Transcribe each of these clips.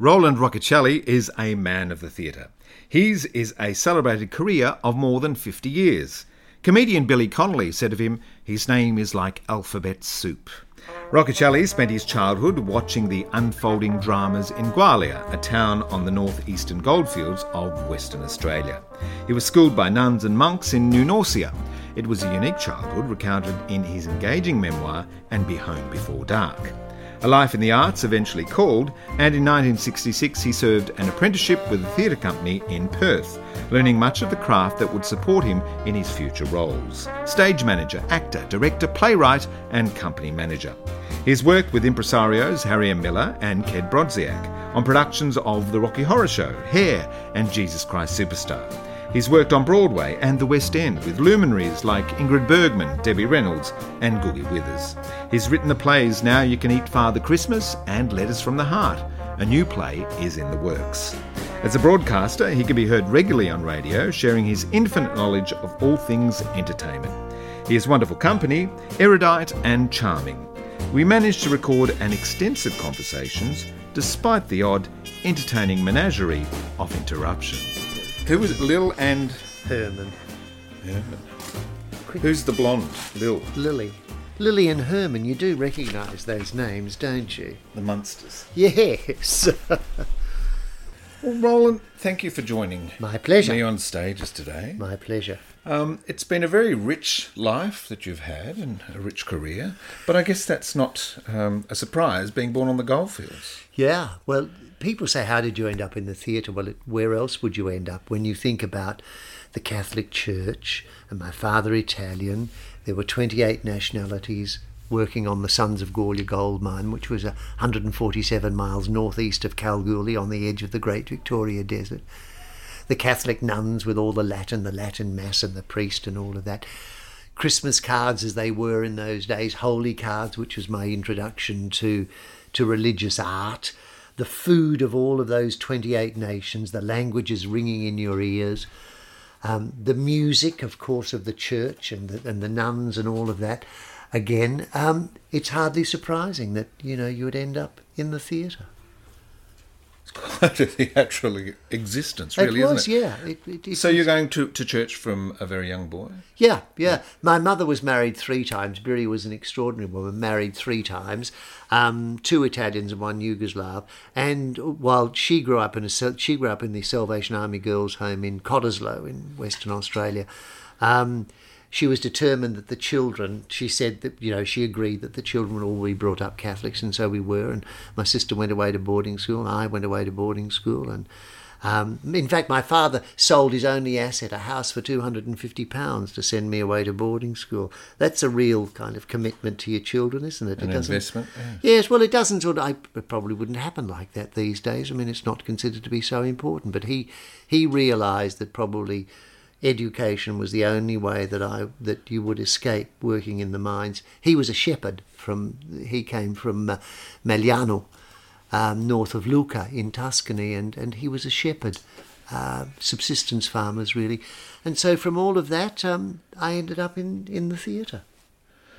Roland Rocchicelli is a man of the theatre. His is a celebrated career of more than 50 years. Comedian Billy Connolly said of him, his name is like alphabet soup. Rocchicelli spent his childhood watching the unfolding dramas in Gwalia, a town on the northeastern goldfields of Western Australia. He was schooled by nuns and monks in New Norcia. It was a unique childhood recounted in his engaging memoir, And Be Home Before Dark. A Life in the Arts eventually called, and in 1966 he served an apprenticeship with a theatre company in Perth, learning much of the craft that would support him in his future roles stage manager, actor, director, playwright, and company manager. He's worked with impresarios Harry M. Miller and Kenn Brodziak on productions of The Rocky Horror Show, Hair, and Jesus Christ Superstar. He's worked on Broadway and the West End with luminaries like Ingrid Bergman, Debbie Reynolds, and Googie Withers. He's written the plays Now You Can Eat Father Christmas and Letters from the Heart. A new play is in the works. As a broadcaster, he can be heard regularly on radio, sharing his infinite knowledge of all things entertainment. He is wonderful company, erudite, and charming. We managed to record an extensive conversations despite the odd, entertaining menagerie of interruptions. Who was it? Lil and Herman. Herman. Who's the blonde? Lil. Lily. Lily and Herman, you do recognise those names, don't you? The Munsters. Yes. Well, Roland, thank you for joining My pleasure. me on stages today. My pleasure. Um, it's been a very rich life that you've had and a rich career, but I guess that's not um, a surprise being born on the goldfields. Yeah, well, people say, how did you end up in the theatre? Well, where else would you end up when you think about the Catholic Church and my father Italian? There were 28 nationalities working on the Sons of Gwalia gold mine, which was 147 miles northeast of Kalgoorlie on the edge of the Great Victoria Desert. The Catholic nuns with all the Latin, the Latin Mass and the priest and all of that. Christmas cards as they were in those days, holy cards, which was my introduction to to religious art, the food of all of those 28 nations, the languages ringing in your ears, um, the music, of course, of the church and the, and the nuns and all of that. Again, um, it's hardly surprising that you know you would end up in the theatre. It's quite a theatrical existence, really, it was, isn't it? yeah. It, it, So you're going to, to church from a very young boy? Yeah, yeah. My mother was married three times. Biri was an extraordinary woman, married three times, um, two Italians and one Yugoslav. And while she grew up in a she grew up in the Salvation Army girls' home in Cottesloe in Western Australia. Um, she was determined that the children. She said that you know she agreed that the children would all be brought up Catholics, and so we were. And my sister went away to boarding school, and I went away to boarding school, and. Um, in fact, my father sold his only asset, a house, for two hundred and fifty pounds to send me away to boarding school. That's a real kind of commitment to your children, isn't it? An it investment, Yes, well, it doesn't. Sort of, I, it probably wouldn't happen like that these days. I mean, it's not considered to be so important. But he he realised that probably education was the only way that I that you would escape working in the mines. He was a shepherd from. He came from uh, um, north of Lucca in Tuscany, and, and he was a shepherd, uh, subsistence farmers really. And so from all of that, um, I ended up in, in the theatre.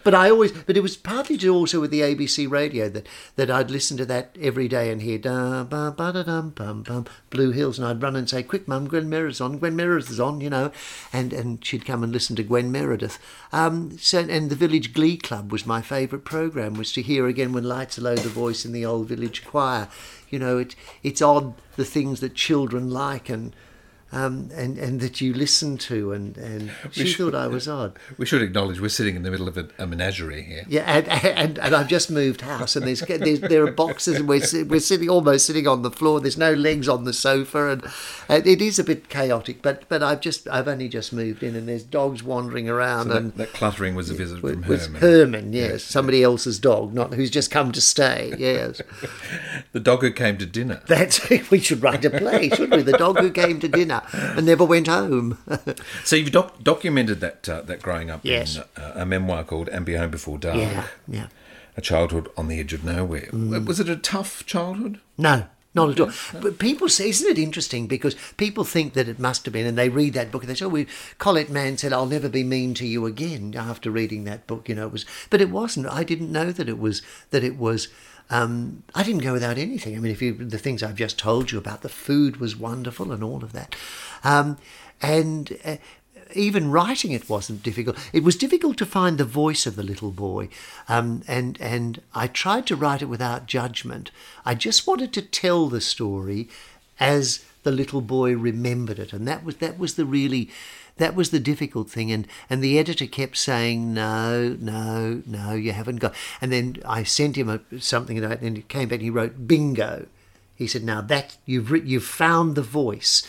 But I always, but it was partly to also with the ABC radio that, that I'd listen to that every day and hear da ba ba da dum bum bum Blue Hills, and I'd run and say, "Quick, Mum, Gwen Meredith's on. Gwen Meredith is on," you know, and and she'd come and listen to Gwen Meredith. Um, so and the Village Glee Club was my favourite program. Was to hear again when lights are low the voice in the old village choir. You know, it it's odd the things that children like and. Um, and and that you listen to, and, and she should- thought I was odd. We should acknowledge we're sitting in the middle of a, a menagerie here. Yeah, and, and, and I've just moved house, and there's, there's there are boxes, and we're we're sitting almost sitting on the floor. There's no legs on the sofa, and, and it is a bit chaotic. But but I've just I've only just moved in, and there's dogs wandering around, So and that, that cluttering was a visit from was Herman. Herman, yes, somebody else's dog, not who's just come to stay. Yes, The dog who came to dinner. that's we should write a play, shouldn't we? The dog who came to dinner and never went home. So you've doc- documented that uh, that growing up Yes. in uh, a memoir called "And Be Home Before Dark." yeah, yeah. A childhood on the edge of nowhere. Mm. Was it a tough childhood? No, not at all. But people say, isn't it interesting? Because people think that it must have been, and they read that book and they say, "Oh, we, Colette Mann said I'll never be mean to you again." After reading that book, you know, it was, but it wasn't. I didn't know that it was that it was Um, I didn't go without anything. I mean, if you the things I've just told you about, the food was wonderful and all of that, um, and. Uh, even writing it wasn't difficult. It was difficult to find the voice of the little boy, um, and and I tried to write it without judgment. I just wanted to tell the story as the little boy remembered it, and that was that was the really that was the difficult thing. And and the editor kept saying no, no, no, you haven't got. And then I sent him a, something, and then he came back. and He wrote bingo. He said, now that you've you've found the voice,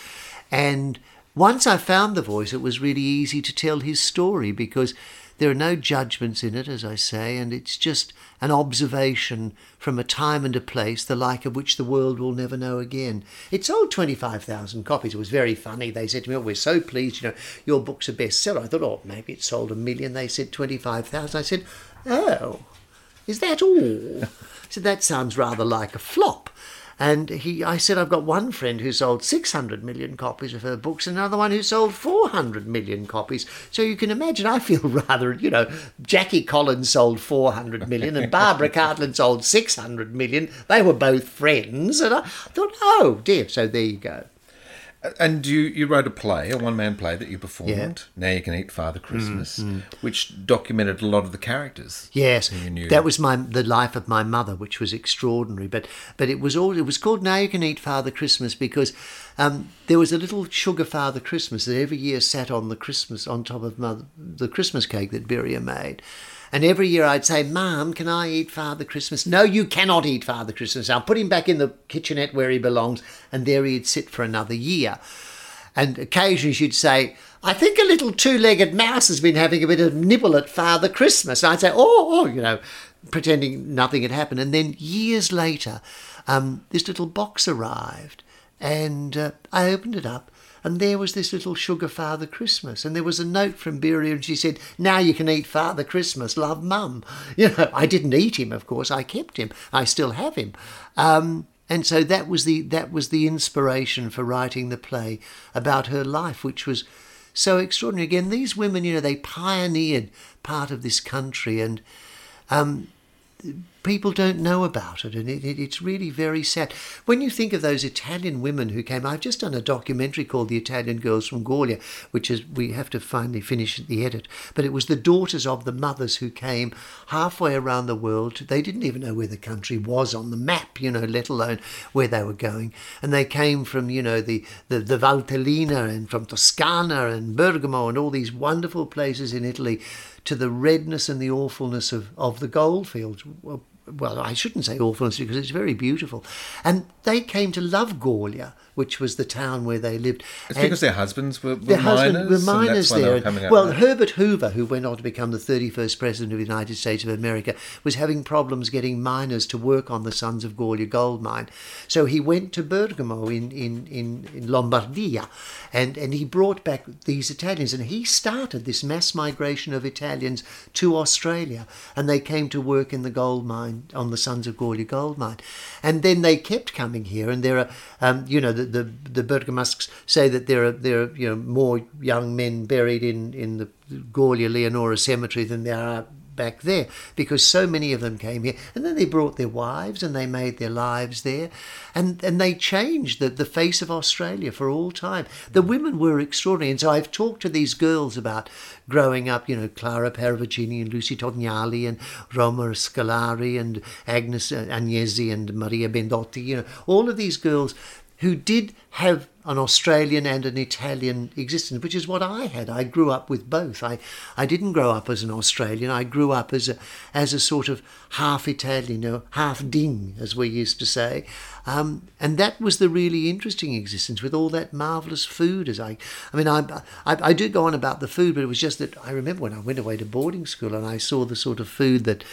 and once I found the voice, it was really easy to tell his story because there are no judgments in it, as I say, and it's just an observation from a time and a place the like of which the world will never know again. It sold 25,000 copies. It was very funny. They said to me, Oh, we're so pleased, you know, your book's a bestseller. I thought, Oh, maybe it sold a million. They said 25,000. I said, Oh, is that all? I said, That sounds rather like a flop. And he, I said, I've got one friend who sold 600 million copies of her books, and another one who sold 400 million copies. So you can imagine, I feel rather, you know, Jackie Collins sold 400 million and Barbara Cartland sold 600 million. They were both friends. And I thought, oh dear. So there you go. And you, you wrote a play, a one man play that you performed. Yeah. Now you can eat Father Christmas, which documented a lot of the characters. Yes, who you knew. that was my the life of my mother, which was extraordinary. But but it was all it was called Now You Can Eat Father Christmas because um, there was a little sugar Father Christmas that every year sat on the Christmas on top of mother, the Christmas cake that Birria made. And every year I'd say, Mum, can I eat Father Christmas? No, you cannot eat Father Christmas. I'll put him back in the kitchenette where he belongs. And there he'd sit for another year. And occasionally she'd say, I think a little two legged mouse has been having a bit of nibble at Father Christmas. And I'd say, oh, oh, you know, pretending nothing had happened. And then years later, um, this little box arrived. And uh, I opened it up. And there was this little sugar Father Christmas. And there was a note from Birria, and she said, Now you can eat Father Christmas. Love, Mum. You know, I didn't eat him, of course. I kept him. I still have him. Um, and so that was the that was the inspiration for writing the play about her life, which was so extraordinary. Again, these women, you know, they pioneered part of this country, and um, people don't know about it, and it, it, it's really very sad. When you think of those Italian women who came, I've just done a documentary called "The Italian Girls from Gwalia," which is we have to finally finish the edit. But it was the daughters of the mothers who came halfway around the world. They didn't even know where the country was on the map, you know, let alone where they were going. And they came from, you know, the the, the Valtellina and from Toscana and Bergamo and all these wonderful places in Italy to the redness and the awfulness of, of the goldfields. Well, I shouldn't say awfulness because it's very beautiful. And they came to love Gwalia, which was the town where they lived. It's And- because their husbands were, were their miners. husband were and miners there. well, there. Herbert Hoover, who went on to become the 31st president of the United States of America, was having problems getting miners to work on the Sons of Gwalia gold mine. So he went to Bergamo in, in, in, in Lombardia and, and he brought back these Italians and he started this mass migration of Italians to Australia and they came to work in the gold mine on the Sons of Gwalia gold mine. And then they kept coming here and there are, um, you know, the, the, the Bergamasks say that there are, there are, you know, more young men buried in, in the Gwalia Leonora cemetery than there are back there because so many of them came here. And then they brought their wives and they made their lives there. And and they changed the, the face of Australia for all time. The mm. women were extraordinary. And so I've talked to these girls about growing up you know Clara Paravagini and Lucy Tognali and Roma Scalari and Agnes uh, Agnesi and Maria Bendotti you know all of these girls who did have an Australian and an Italian existence, which is what I had. I grew up with both. I, I didn't grow up as an Australian. I grew up as a as a sort of half Italian, or half ding, as we used to say. Um, and that was the really interesting existence with all that marvelous food. As I, I mean, I, I I do go on about the food, but it was just that I remember when I went away to boarding school and I saw the sort of food that.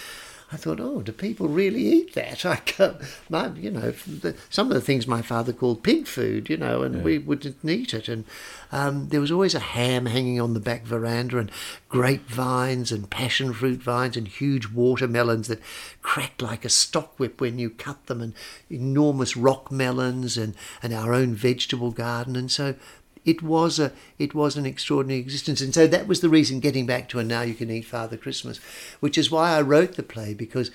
I thought, oh, do people really eat that? I can't, my, you know, the, some of the things my father called pig food, you know, and we wouldn't eat it. And um, there was always a ham hanging on the back veranda, and grapevines and passion fruit vines, and huge watermelons that cracked like a stock whip when you cut them, and enormous rock melons, and, and our own vegetable garden. And so it was a it was an extraordinary existence and so that was the reason getting back to and now you can eat father christmas which is why i wrote the play because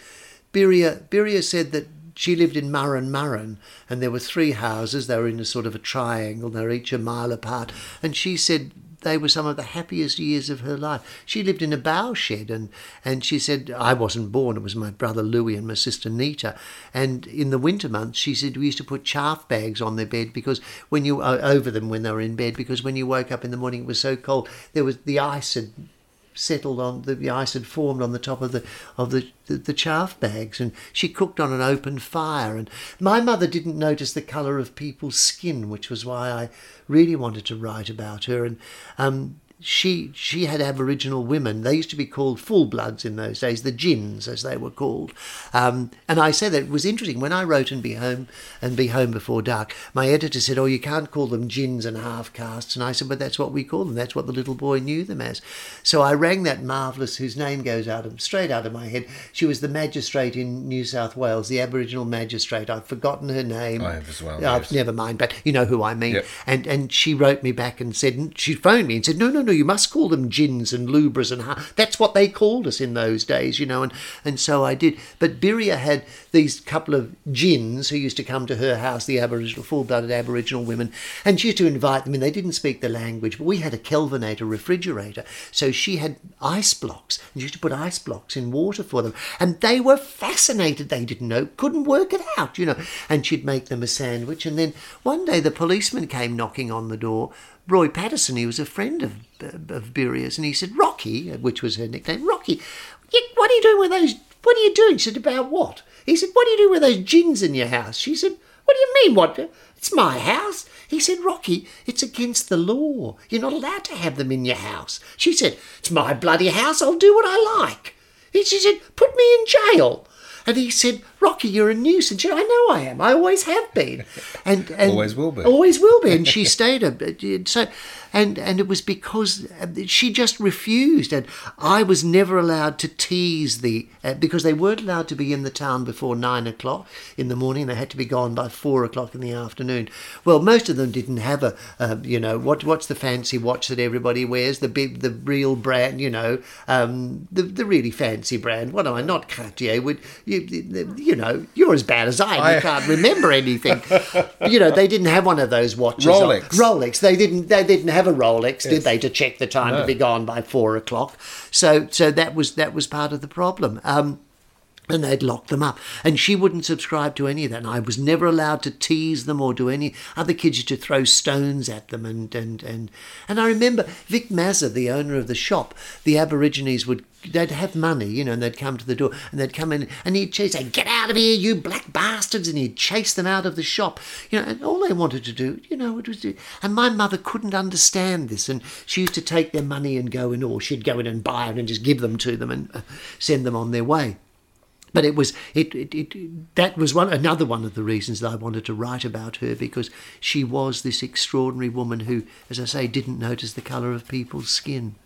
Birria, Birria said that she lived in Murrin Murrin and there were three houses. They were in a sort of a triangle. They were each a mile apart. And she said they were some of the happiest years of her life. She lived in a bough shed, and, and she said, I wasn't born, it was my brother Louis and my sister Nita. And in the winter months, she said, we used to put chaff bags on their bed because when you, uh, over them when they were in bed, because when you woke up in the morning, it was so cold, there was the ice had settled on the, the ice had formed on the top of the of the, the, the chaff bags and she cooked on an open fire. And my mother didn't notice the colour of people's skin which was why I really wanted to write about her. And um, she she had Aboriginal women. They used to be called full bloods in those days, the gins as they were called. Um, and I say that it was interesting when I wrote and be home and be home before dark. My editor said, "Oh, you can't call them gins and half castes." And I said, "But that's what we call them. That's what the little boy knew them as." So I rang that marvelous whose name goes out of straight out of my head. She was the magistrate in New South Wales, the Aboriginal magistrate. I've forgotten her name. I have as well. Oh, yes. Never mind, but you know who I mean. Yep. And and she wrote me back and said she phoned me and said, "No, no, no, you must call them gins and lubras and ha-. that's what they called us in those days, you know." And and so I did. But Birria had these couple of gins who used to come to her house, the Aboriginal full-blooded Aboriginal women, and she used to invite them in. They didn't speak the language, but we had a Kelvinator refrigerator, so she had ice blocks, and she used to put ice blocks in water for them, and they were fascinated. They didn't know, couldn't work it out, you know. And she'd make them a sandwich, and then one day the policeman came knocking on the door. Roy Patterson, he was a friend of of Birria's, and he said, "Rocky," which was her nickname, "Rocky, what are you doing with those? What are you doing?" She said, "About what?" He said, "What are you doing with those gins in your house?" She said, "What do you mean? What? It's my house." He said, "Rocky, it's against the law. You're not allowed to have them in your house." She said, "It's my bloody house. I'll do what I like." He she said, "Put me in jail." And he said, Rocky, you're a nuisance. I know I am. I always have been. And, and Always will be. Always will be. And she stayed. A, so, and and it was because she just refused. And I was never allowed to tease the uh, because they weren't allowed to be in the town before nine o'clock in the morning. They had to be gone by four o'clock in the afternoon. Well, most of them didn't have a uh, you know what what's the fancy watch that everybody wears the big the real brand you know um, the the really fancy brand. What am I not Cartier? Would you you know you're as bad as I. am. I- You can't remember anything. you know they didn't have one of those watches. on- Rolex. Rolex. They didn't. They didn't have a Rolex, did they, to check the time to be gone by four o'clock? So, so that was that was part of the problem. Um, and they'd lock them up. And she wouldn't subscribe to any of that. And I was never allowed to tease them or do any other kids used to throw stones at them and and and and I remember Vic Mazza, the owner of the shop, the Aborigines would they'd have money, you know, and they'd come to the door and they'd come in and he'd chase say, Get out of here, you black bastards and he'd chase them out of the shop. You know, and all they wanted to do, you know, it was and my mother couldn't understand this and she used to take their money and go in or she'd go in and buy it and just give them to them and uh, send them on their way but it was it, it, it that was one another one of the reasons that I wanted to write about her because she was this extraordinary woman who, as I say, didn't notice the colour of people's skin.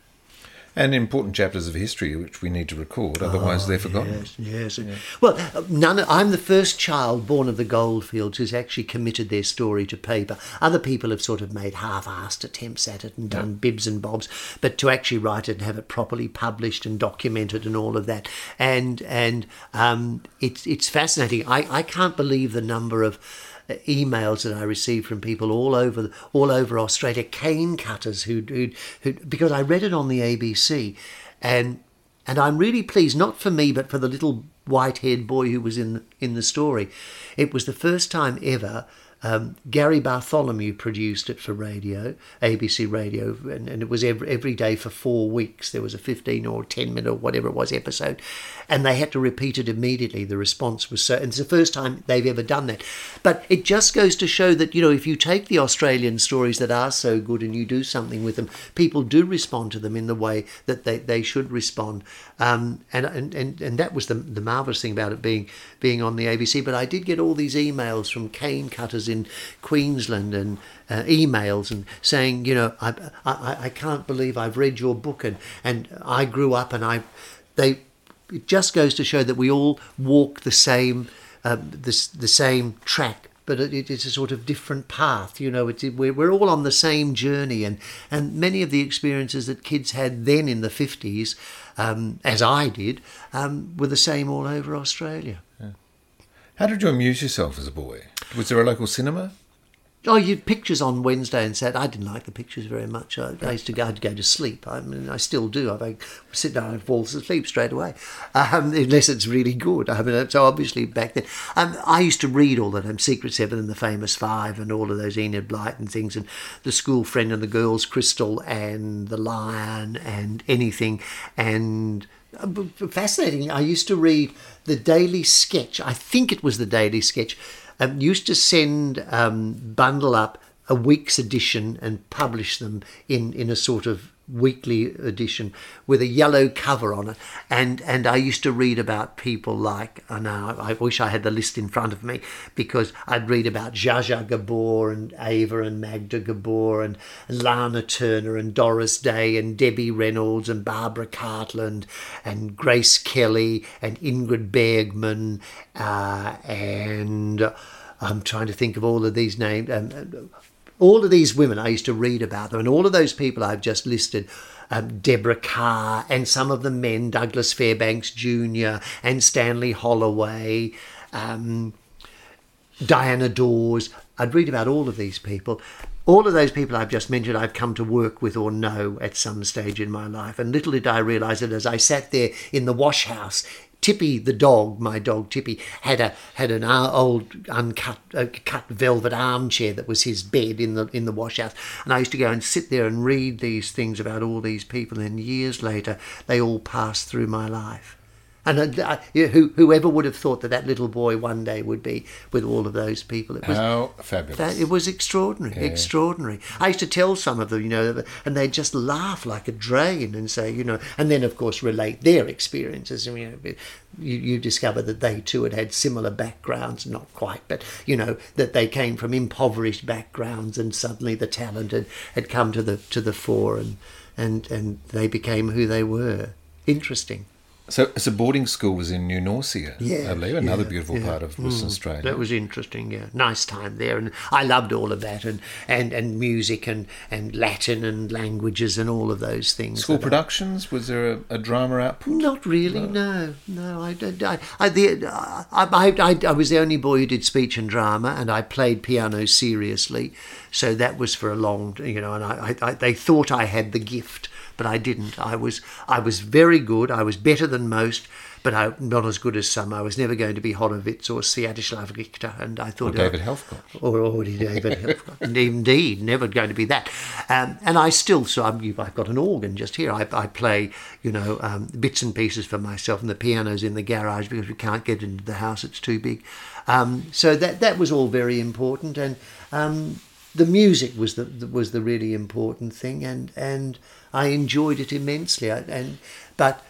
And important chapters of history which we need to record, otherwise they're forgotten. Yes, yes. Well, uh, none. I'm the first child born of the goldfields who's actually committed their story to paper. Other people have sort of made half-assed attempts at it and done bibs and bobs, but to actually write it and have it properly published and documented and all of that, and and um, it's it's fascinating. I I can't believe the number of emails that I received from people all over all over Australia, cane cutters who who, because I read it on the ABC, and and I'm really pleased not for me but for the little white-haired boy who was in in the story. It was the first time ever. Um, Gary Bartholomew produced it for radio, ABC Radio, and, and it was every, every day for four weeks. There was a 15 or 10 minute or whatever it was episode, and they had to repeat it immediately. The response was so, and it's the first time they've ever done that. But it just goes to show that, you know, if you take the Australian stories that are so good and you do something with them, people do respond to them in the way that they, they should respond. Um, and, and, and, and that was the, the marvellous thing about it being, being on the ABC. But I did get all these emails from cane cutters in Queensland and uh, emails and saying, you know, I, I, I can't believe I've read your book and, and I grew up and I, they, it just goes to show that we all walk the same, uh, the, the same track but it's a sort of different path. You know, we're, we're all on the same journey, and, and many of the experiences that kids had then in the 50s um, as I did, um, were the same all over Australia. How did you amuse yourself as a boy? Was there a local cinema? Oh, you pictures on Wednesday and Saturday. I didn't like the pictures very much. I, I used to go, I'd go to sleep. I mean, I still do. I, I sit down and fall asleep straight away, um, unless it's really good. I mean, so obviously back then, um, I used to read all the time, Secret Seven and the Famous Five, and all of those Enid Blyton things, and the School Friend and the Girls Crystal and the Lion and anything, and fascinating. I used to read the Daily Sketch. I think it was the Daily Sketch um, used to send um, bundle up a week's edition and publish them in, in a sort of weekly edition with a yellow cover on it. And and I used to read about people like I know I wish I had the list in front of me because I'd read about Zsa Gabor and Ava and Magda Gabor and, and Lana Turner and Doris Day and Debbie Reynolds and Barbara Cartland and Grace Kelly and Ingrid Bergman uh, and I'm trying to think of all of these names um, all of these women, I used to read about them, and all of those people I've just listed. Um, Deborah Kerr and some of the men, Douglas Fairbanks Jr. and Stanley Holloway, um, Diana Dors. I'd read about all of these people. All of those people I've just mentioned, I've come to work with or know at some stage in my life. And little did I realize that as I sat there in the wash house Tippy the dog, my dog Tippy, had a had an old uncut uh, cut velvet armchair that was his bed in the in the washhouse, and I used to go and sit there and read these things about all these people. And years later, they all passed through my life. And uh, who, whoever would have thought that that little boy one day would be with all of those people? It was How fabulous! That, it was extraordinary, yeah. extraordinary. I used to tell some of them, you know, and they'd just laugh like a drain and say, you know, and then of course relate their experiences. And, you know, you, you discover that they too had had similar backgrounds, not quite, but you know that they came from impoverished backgrounds, and suddenly the talent had, had come to the to the fore, and and and they became who they were. Interesting. So, so boarding school was in New Norcia, yeah, I believe, another yeah, beautiful yeah. part of Western mm, Australia. That was interesting, yeah. Nice time there, and I loved all of that, and, and, and music and, and Latin and languages and all of those things. School productions? I, was there a, a, drama output? Not really, no. No, I, I, I, the, I, I, I was the only boy who did speech and drama, and I played piano seriously, so that was for a long, you know, and I, I, they thought I had the gift but I didn't. I was I was very good. I was better than most, but I not as good as some. I was never going to be Horowitz or Richter, and I thought or David Helfgott or already David Helfgott. Indeed, never going to be that. Um, and I still so i have got an organ just here. I, I play you know um, bits and pieces for myself, and the piano's in the garage because we can't get into the house; it's too big. Um, so that that was all very important, and um, the music was the was the really important thing, and and I enjoyed it immensely. And but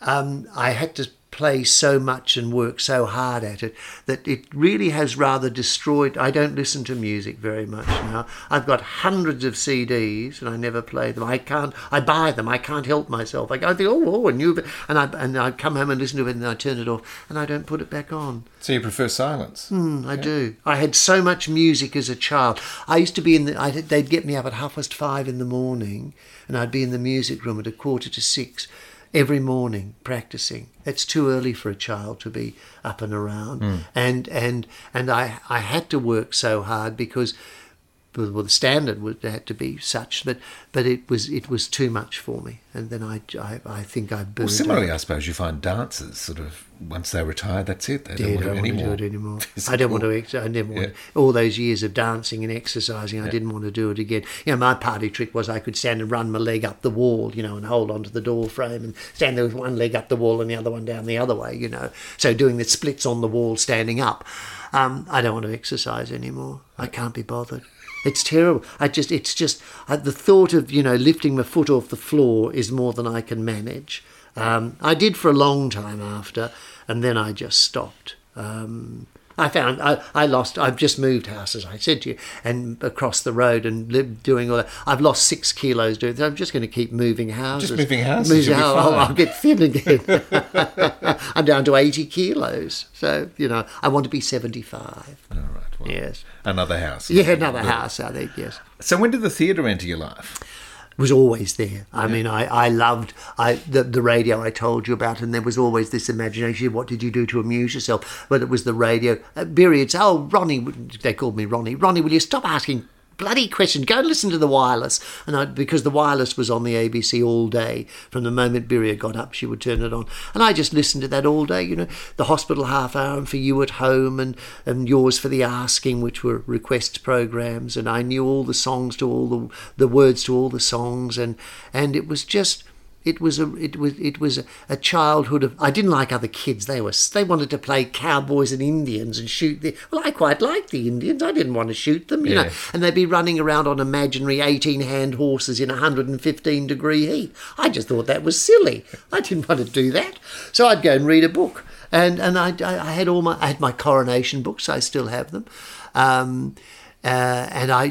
um, I had to play so much and work so hard at it that it really has rather destroyed. I don't listen to music very much now. I've got hundreds of CDs and I never play them. I can't. I buy them. I can't help myself. I, go, I think, oh, oh, a new, and I and I come home and listen to it and I turn it off and I don't put it back on. So you prefer silence? Mm, I yeah. do. I had so much music as a child. I used to be in the. I, they'd get me up at half past five in the morning, and I'd be in the music room at a quarter to six every morning practicing. It's too early for a child to be up and around. Mm. And and and I I had to work so hard because well, the standard would had to be such, that, but it was it was too much for me, and then I I, I think I burned. Well, similarly, out. I suppose you find dancers sort of once they retire, that's it. They don't, want, don't want to do it anymore. I don't want to. I never want all those years of dancing and exercising. I yeah. didn't want to do it again. You know, my party trick was I could stand and run my leg up the wall, you know, and hold onto the door frame and stand there with one leg up the wall and the other one down the other way, you know. So doing the splits on the wall, standing up. Um, I don't want to exercise anymore. I can't be bothered. It's terrible. I just, it's just uh, the thought of you know lifting my foot off the floor is more than I can manage. Um, I did for a long time after, and then I just stopped. Um, I found I, I lost. I've just moved house, as I said to you, and across the road and lived doing all that. I've lost six kilos doing. That. I'm just going to keep moving houses. Just moving houses. Moving, I'll, I'll, get thin again. I'm down to 80 kilos. So you know, I want to be 75. All right. Well, yes. Another house. Yeah, another house. I think yes. So when did the theatre enter your life? was always there. I mean, I, I loved I the, the radio I told you about, and there was always this imagination. What did you do to amuse yourself? But it was the radio. Uh, would "Oh, Ronnie," they called me Ronnie. Ronnie, will you stop asking bloody question. Go and listen to the wireless. And I, because the wireless was on the ABC all day, from the moment Birria got up, she would turn it on. And I just listened to that all day, you know, the hospital half hour and for you at home and, and yours for the asking, which were request programs. And I knew all the songs to all the, the words to all the songs. And, and it was just, it was a it was it was a, childhood of I didn't like other kids. They were they wanted to play cowboys and Indians and shoot the well. I quite liked the Indians. I didn't want to shoot them, you yeah. know. And they'd be running around on imaginary eighteen hand horses in hundred and fifteen degree heat. I just thought that was silly. I didn't want to do that. So I'd go and read a book. And and I, I had all my I had my coronation books. I still have them. Um, uh, and I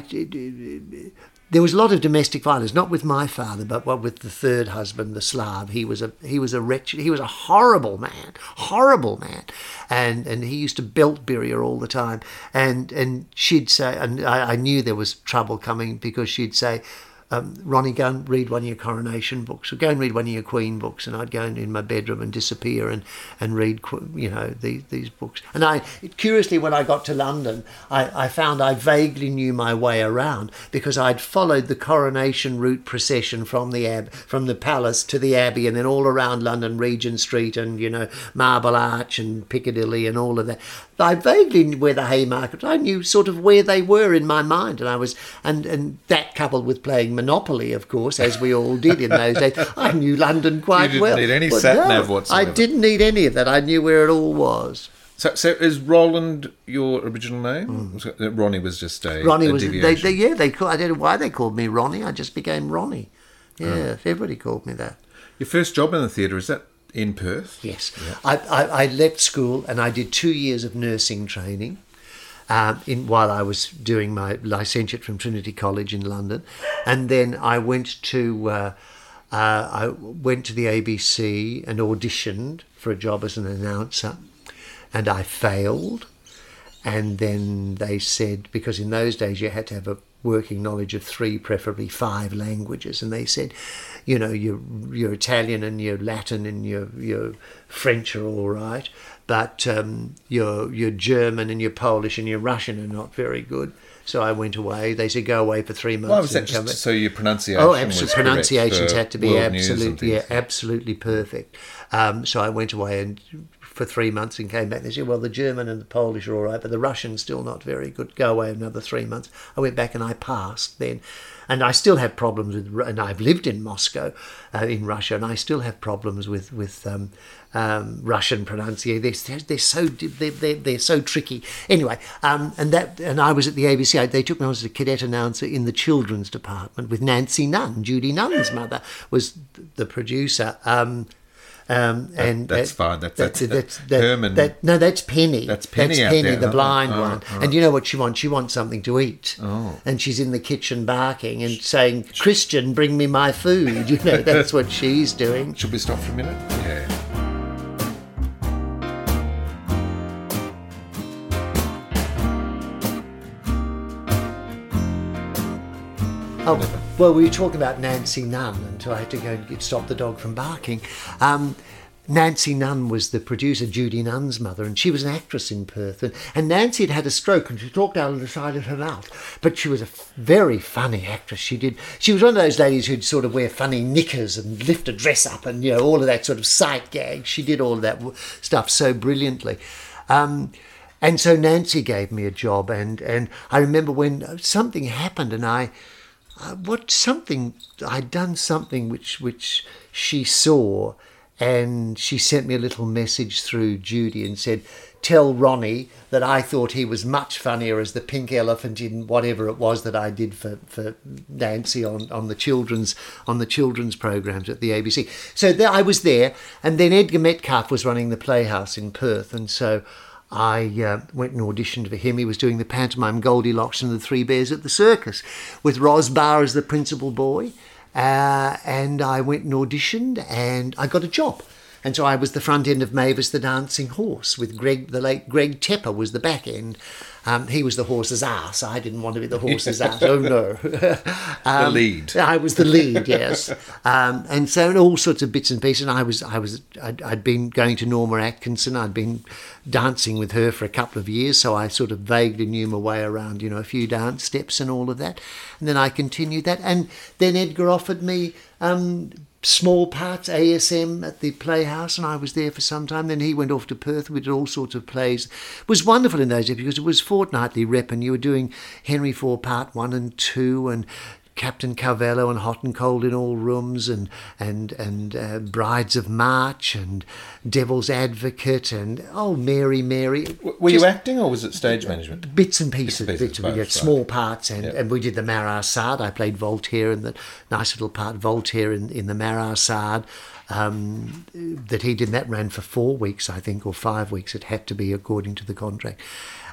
there was a lot of domestic violence, not with my father, but what with the third husband, the Slav. He was a he was a wretched, he was a horrible man, horrible man, and and he used to belt Birria all the time. And and she'd say, and I, I knew there was trouble coming because she'd say, um, Ronnie, go and read one of your coronation books, or go and read one of your Queen books. And I'd go in my bedroom and disappear and, and read, you know, these, these books. And I, curiously, when I got to London, I, I found I vaguely knew my way around because I'd followed the coronation route procession from the ab, from the palace to the abbey, and then all around London, Regent Street, and you know, Marble Arch and Piccadilly, and all of that. I vaguely knew where the Haymarket. I knew sort of where they were in my mind, and I was, and and that coupled with playing Monopoly, of course, as we all did in those days, I knew London quite well. you didn't well. Need any sat no, nav whatsoever. I didn't need any of that. I knew where it all was. So, so is Roland your original name? Mm. Ronnie was just a Ronnie a was they, they, yeah they call, I don't know why they called me Ronnie. I just became Ronnie. Yeah, oh. everybody called me that. Your first job in the theatre is that in Perth? Yes. Yeah. I, I, I, left school and I did two years of nursing training um, in, while I was doing my licentiate from Trinity College in London. And then I went to. Uh, uh, I went to the ABC and auditioned for a job as an announcer, and I failed. And then they said, because in those days you had to have a working knowledge of three, preferably five languages, and they said, you know, your your Italian and your Latin and your your French are all right, but um, your your German and your Polish and your Russian are not very good. So I went away. They said go away for three months. Why was that just so your pronunciation? Oh, absolutely. Pronunciations had to be absolutely, yeah, absolutely perfect. Um, so I went away and for three months and came back. They said, well, the German and the Polish are all right, but the Russian's still not very good. Go away another three months. I went back and I passed then and I still have problems with. And I've lived in Moscow, uh, in Russia, and I still have problems with with um, um, Russian pronunciation. They're, they're so they're, they're, they're, so tricky. Anyway, um, and that and I was at the ABC. They took me on as a cadet announcer in the children's department with Nancy Nunn. Judy Nunn's mother was the producer. Um, and that's that, fine. That's that's, that's, that's Herman. That, no, that's Penny. That's Penny. That's Penny, the blind oh, one. Oh. And you know what she wants? She wants something to eat. Oh. And she's in the kitchen barking and saying, "Christian, bring me my food." You know, that's what she's doing. Should we stop for a minute? Yeah. Oh. Well, we were talking about Nancy Nunn until I had to go and stop the dog from barking. Um, Nancy Nunn was the producer, Judy Nunn's mother, and she was an actress in Perth. And, and, Nancy had had a stroke and she talked out of the side of her mouth. But she was a very funny actress. She did. She was one of those ladies who'd sort of wear funny knickers and lift a dress up and, you know, all of that sort of sight gag. She did all of that stuff so brilliantly. Um, and so Nancy gave me a job, and, and I remember when something happened, and I uh, what something I'd done something which which she saw, and she sent me a little message through Judy and said, "Tell Ronnie that I thought he was much funnier as the pink elephant in whatever it was that I did for, for Nancy on, on the children's on the children's programs at the ABC." So there, I was there, and then Edgar Metcalf was running the Playhouse in Perth, and so. I uh, went and auditioned for him. He was doing the pantomime Goldilocks and the Three Bears at the circus with Ros Bahr as the principal boy. Uh, and I went and auditioned and I got a job. And so I was the front end of Mavis the Dancing Horse with Greg, the late Greg Tepper was the back end. Um, he was the horse's ass. I didn't want to be the horse's ass. Oh no. the lead. I was the lead, yes. Um, and so all sorts of bits and pieces. And I was, I was, I'd, I'd been going to Norma Atkinson. I'd been dancing with her for a couple of years, so I sort of vaguely knew my way around, you know, a few dance steps and all of that. And then I continued that. And then Edgar offered me um, small parts, ASM at the Playhouse, and I was there for some time. Then he went off to Perth. We did all sorts of plays. It was wonderful in those days because it was fortnightly rep, and you were doing Henry IV Part One and Two, and Captain Carvallo and Hot and Cold in All Rooms and and and uh, Brides of March and Devil's Advocate and oh Mary Mary. Were you acting or was it stage management? Bits and pieces, Bits and pieces, bits, we both, right. small parts and, Yep. and we did the Marat Sade. I played Voltaire in the nice little part Voltaire in, in the Marat Sade. Um, that he did that ran for four weeks, I think, or five weeks. It had to be according to the contract.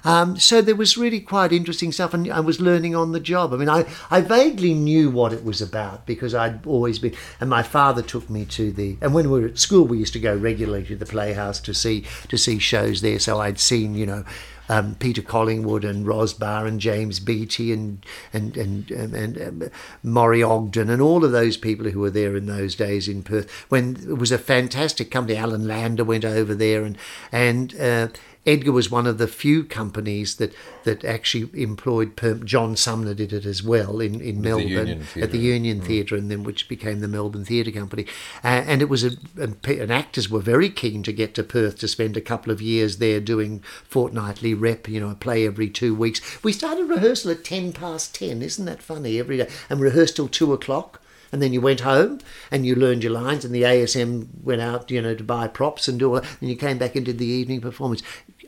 Um, so there was really quite interesting stuff, and I was learning on the job. I mean, I, I vaguely knew what it was about because I'd always been, and my father took me to the, and when we were at school, we used to go regularly to the Playhouse to see to see shows there. So I'd seen, you know, um, Peter Collingwood and Ros Barr and James Beattie and and and and, and um, Maury Ogden and all of those people who were there in those days in Perth when it was a fantastic company. Alan Lander went over there and and. Uh, Edgar was one of the few companies that, that actually employed perm. John Sumner did it as well in, in Melbourne Union at the Union Theatre, and then which became the Melbourne Theatre Company. Uh, and it was a, and, and actors were very keen to get to Perth to spend a couple of years there doing fortnightly rep, you know, a play every two weeks. We started rehearsal at ten past ten, isn't that funny? Every day, and rehearsed till two o'clock. And then you went home and you learned your lines, and the ASM went out, you know, to buy props and do all that. And you came back and did the evening performance.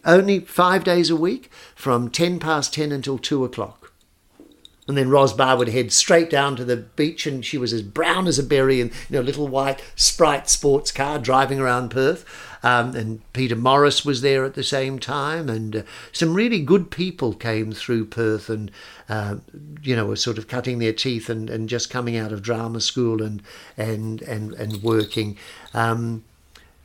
Only five days a week, from ten past ten until two o'clock. And then Ros Barr would head straight down to the beach, and she was as brown as a berry in you know, a little white Sprite sports car driving around Perth. Um, and Peter Morris was there at the same time, and uh, some really good people came through Perth and, uh, you know, were sort of cutting their teeth and, and just coming out of drama school and and and, and working. Um,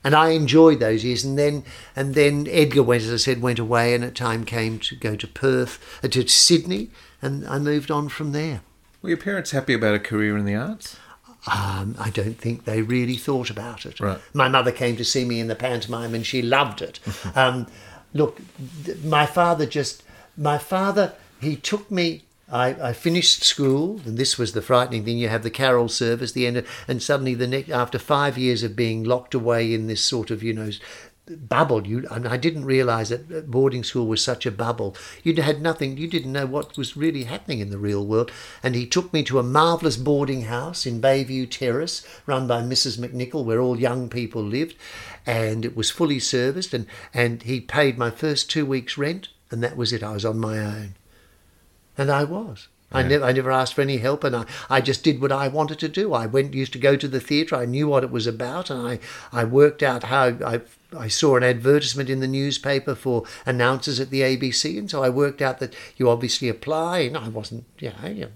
and I enjoyed those years. And then and then Edgar went, as I said, went away, and a time came to go to Perth, uh, to Sydney, and I moved on from there. Were your parents happy about a career in the arts? Um, I don't think they really thought about it. Right. My mother came to see me in the pantomime, and she loved it. um, look, th- my father just, my father, he took me. I, I finished school, and this was the frightening thing. You have the carol service, the end, of, and suddenly the next, after five years of being locked away in this sort of, you know, bubble. You and I didn't realise that boarding school was such a bubble. You had nothing. You didn't know what was really happening in the real world. And he took me to a marvellous boarding house in Bayview Terrace, run by Mrs. McNichol, where all young people lived, and it was fully serviced. And and he paid my first two weeks' rent, and that was it. I was on my own, and I was. I never, I never asked for any help, and I, I just did what I wanted to do. I went, used to go to the theatre. I knew what it was about, and I, I worked out how I, I saw an advertisement in the newspaper for announcers at the ABC, and so I worked out that you obviously apply, and I wasn't, you know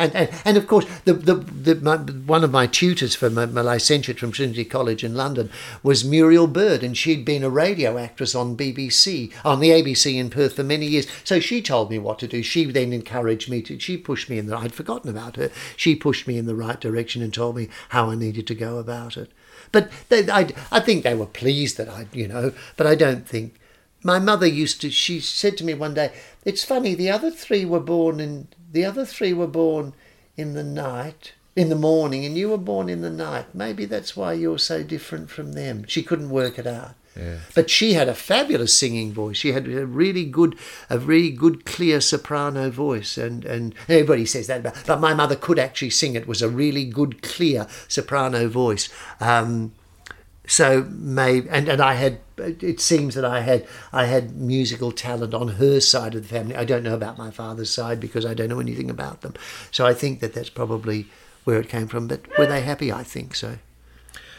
and, and, and of course, the, the, the, my, one of my tutors for uh, my, my licentiate from Trinity College in London was Muriel Bird, and she'd been a radio actress on BBC, on the ABC in Perth for many years. So she told me what to do. She then encouraged me to, she pushed me in the, I'd forgotten about her. She pushed me in the right direction and told me how I needed to go about it. But they, I, I think they were pleased that I, you know, but I don't think. My mother used to, she said to me one day, it's funny, the other three were born in, the other three were born in the night, in the morning, and you were born in the night. Maybe that's why you're so different from them. She couldn't work it out. Yeah. But she had a fabulous singing voice. She had a really good, a really good, clear soprano voice, and and everybody says that. But, but my mother could actually sing. It was a really good, clear soprano voice. Um, so may and, and I had it seems that I had I had musical talent on her side of the family. I don't know about my father's side because I don't know anything about them. So I think that that's probably where it came from. But were they happy? I think so.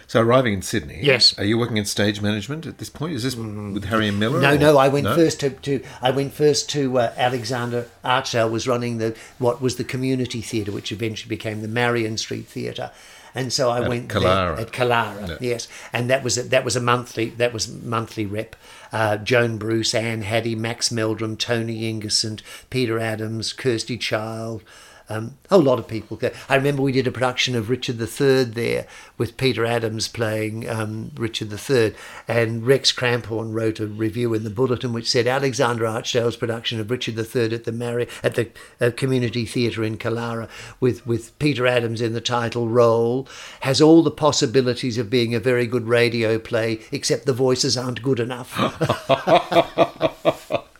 So arriving in Sydney, Yes. Are you working in stage management at this point? Is this with Harry M. Miller? No, or- no. I went No? first to, to I went first to uh, Alexander Archdale was running the what was the community theatre, which eventually became the Marian Street Theatre, and so I went Killara. at Killara. Yeah. Yes, and that was a, that was a monthly that was monthly rep. Uh, Joan Bruce, Anne Haddy, Max Meldrum, Tony Ingerson, Peter Adams, Kirsty Child. Um, a whole lot of people. Go. I remember we did a production of Richard III there with Peter Adams playing um, Richard III, and Rex Cramphorn wrote a review in the bulletin which said Alexander Archdale's production of Richard III at the Mary, at the uh, Community Theatre in Killara with with Peter Adams in the title role has all the possibilities of being a very good radio play, except the voices aren't good enough.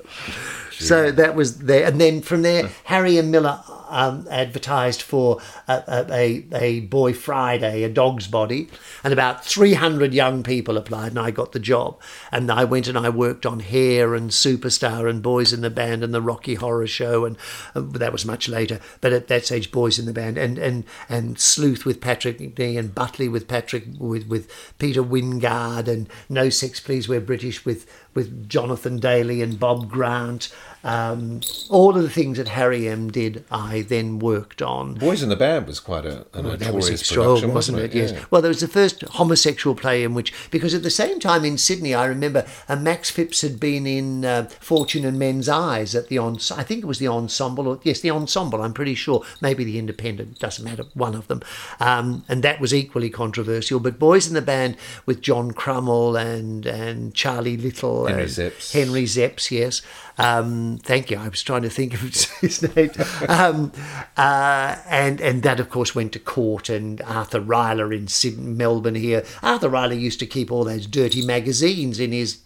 So that was there, and then from there, Harry M. Miller um, advertised for a, a, a Boy Friday, a dog's body, and about 300 young people applied, and I got the job. And I went and I worked on Hair and Superstar and Boys in the Band and the Rocky Horror Show, and uh, that was much later. But at that stage, Boys in the Band and and and Sleuth with Patrick Macnee and Butley with Patrick with with Peter Wyngarde and No Sex Please We're British with with Jonathan Daly and Bob Grant. Um, all of the things that Harry M did, I then worked on. Boys in the Band was quite a, a That was notorious extra, wasn't wasn't it? Yes. Yeah. Well, there was the first homosexual play in which, because at the same time in Sydney, I remember uh, Max Phipps had been in uh, Fortune and Men's Eyes at the ons. I think it was the ensemble, or yes, the ensemble. I'm pretty sure. Maybe the Independent. Doesn't matter. One of them, um, and that was equally controversial. But Boys in the Band with John Crummell and and Charlie Little, Henry and Szeps. Henry yes. Um, thank you. I was trying to think of his name. Um, uh, and and that, of course, went to court. And Arthur Rylah in Sydney, Melbourne here. Arthur Rylah used to keep all those dirty magazines in his.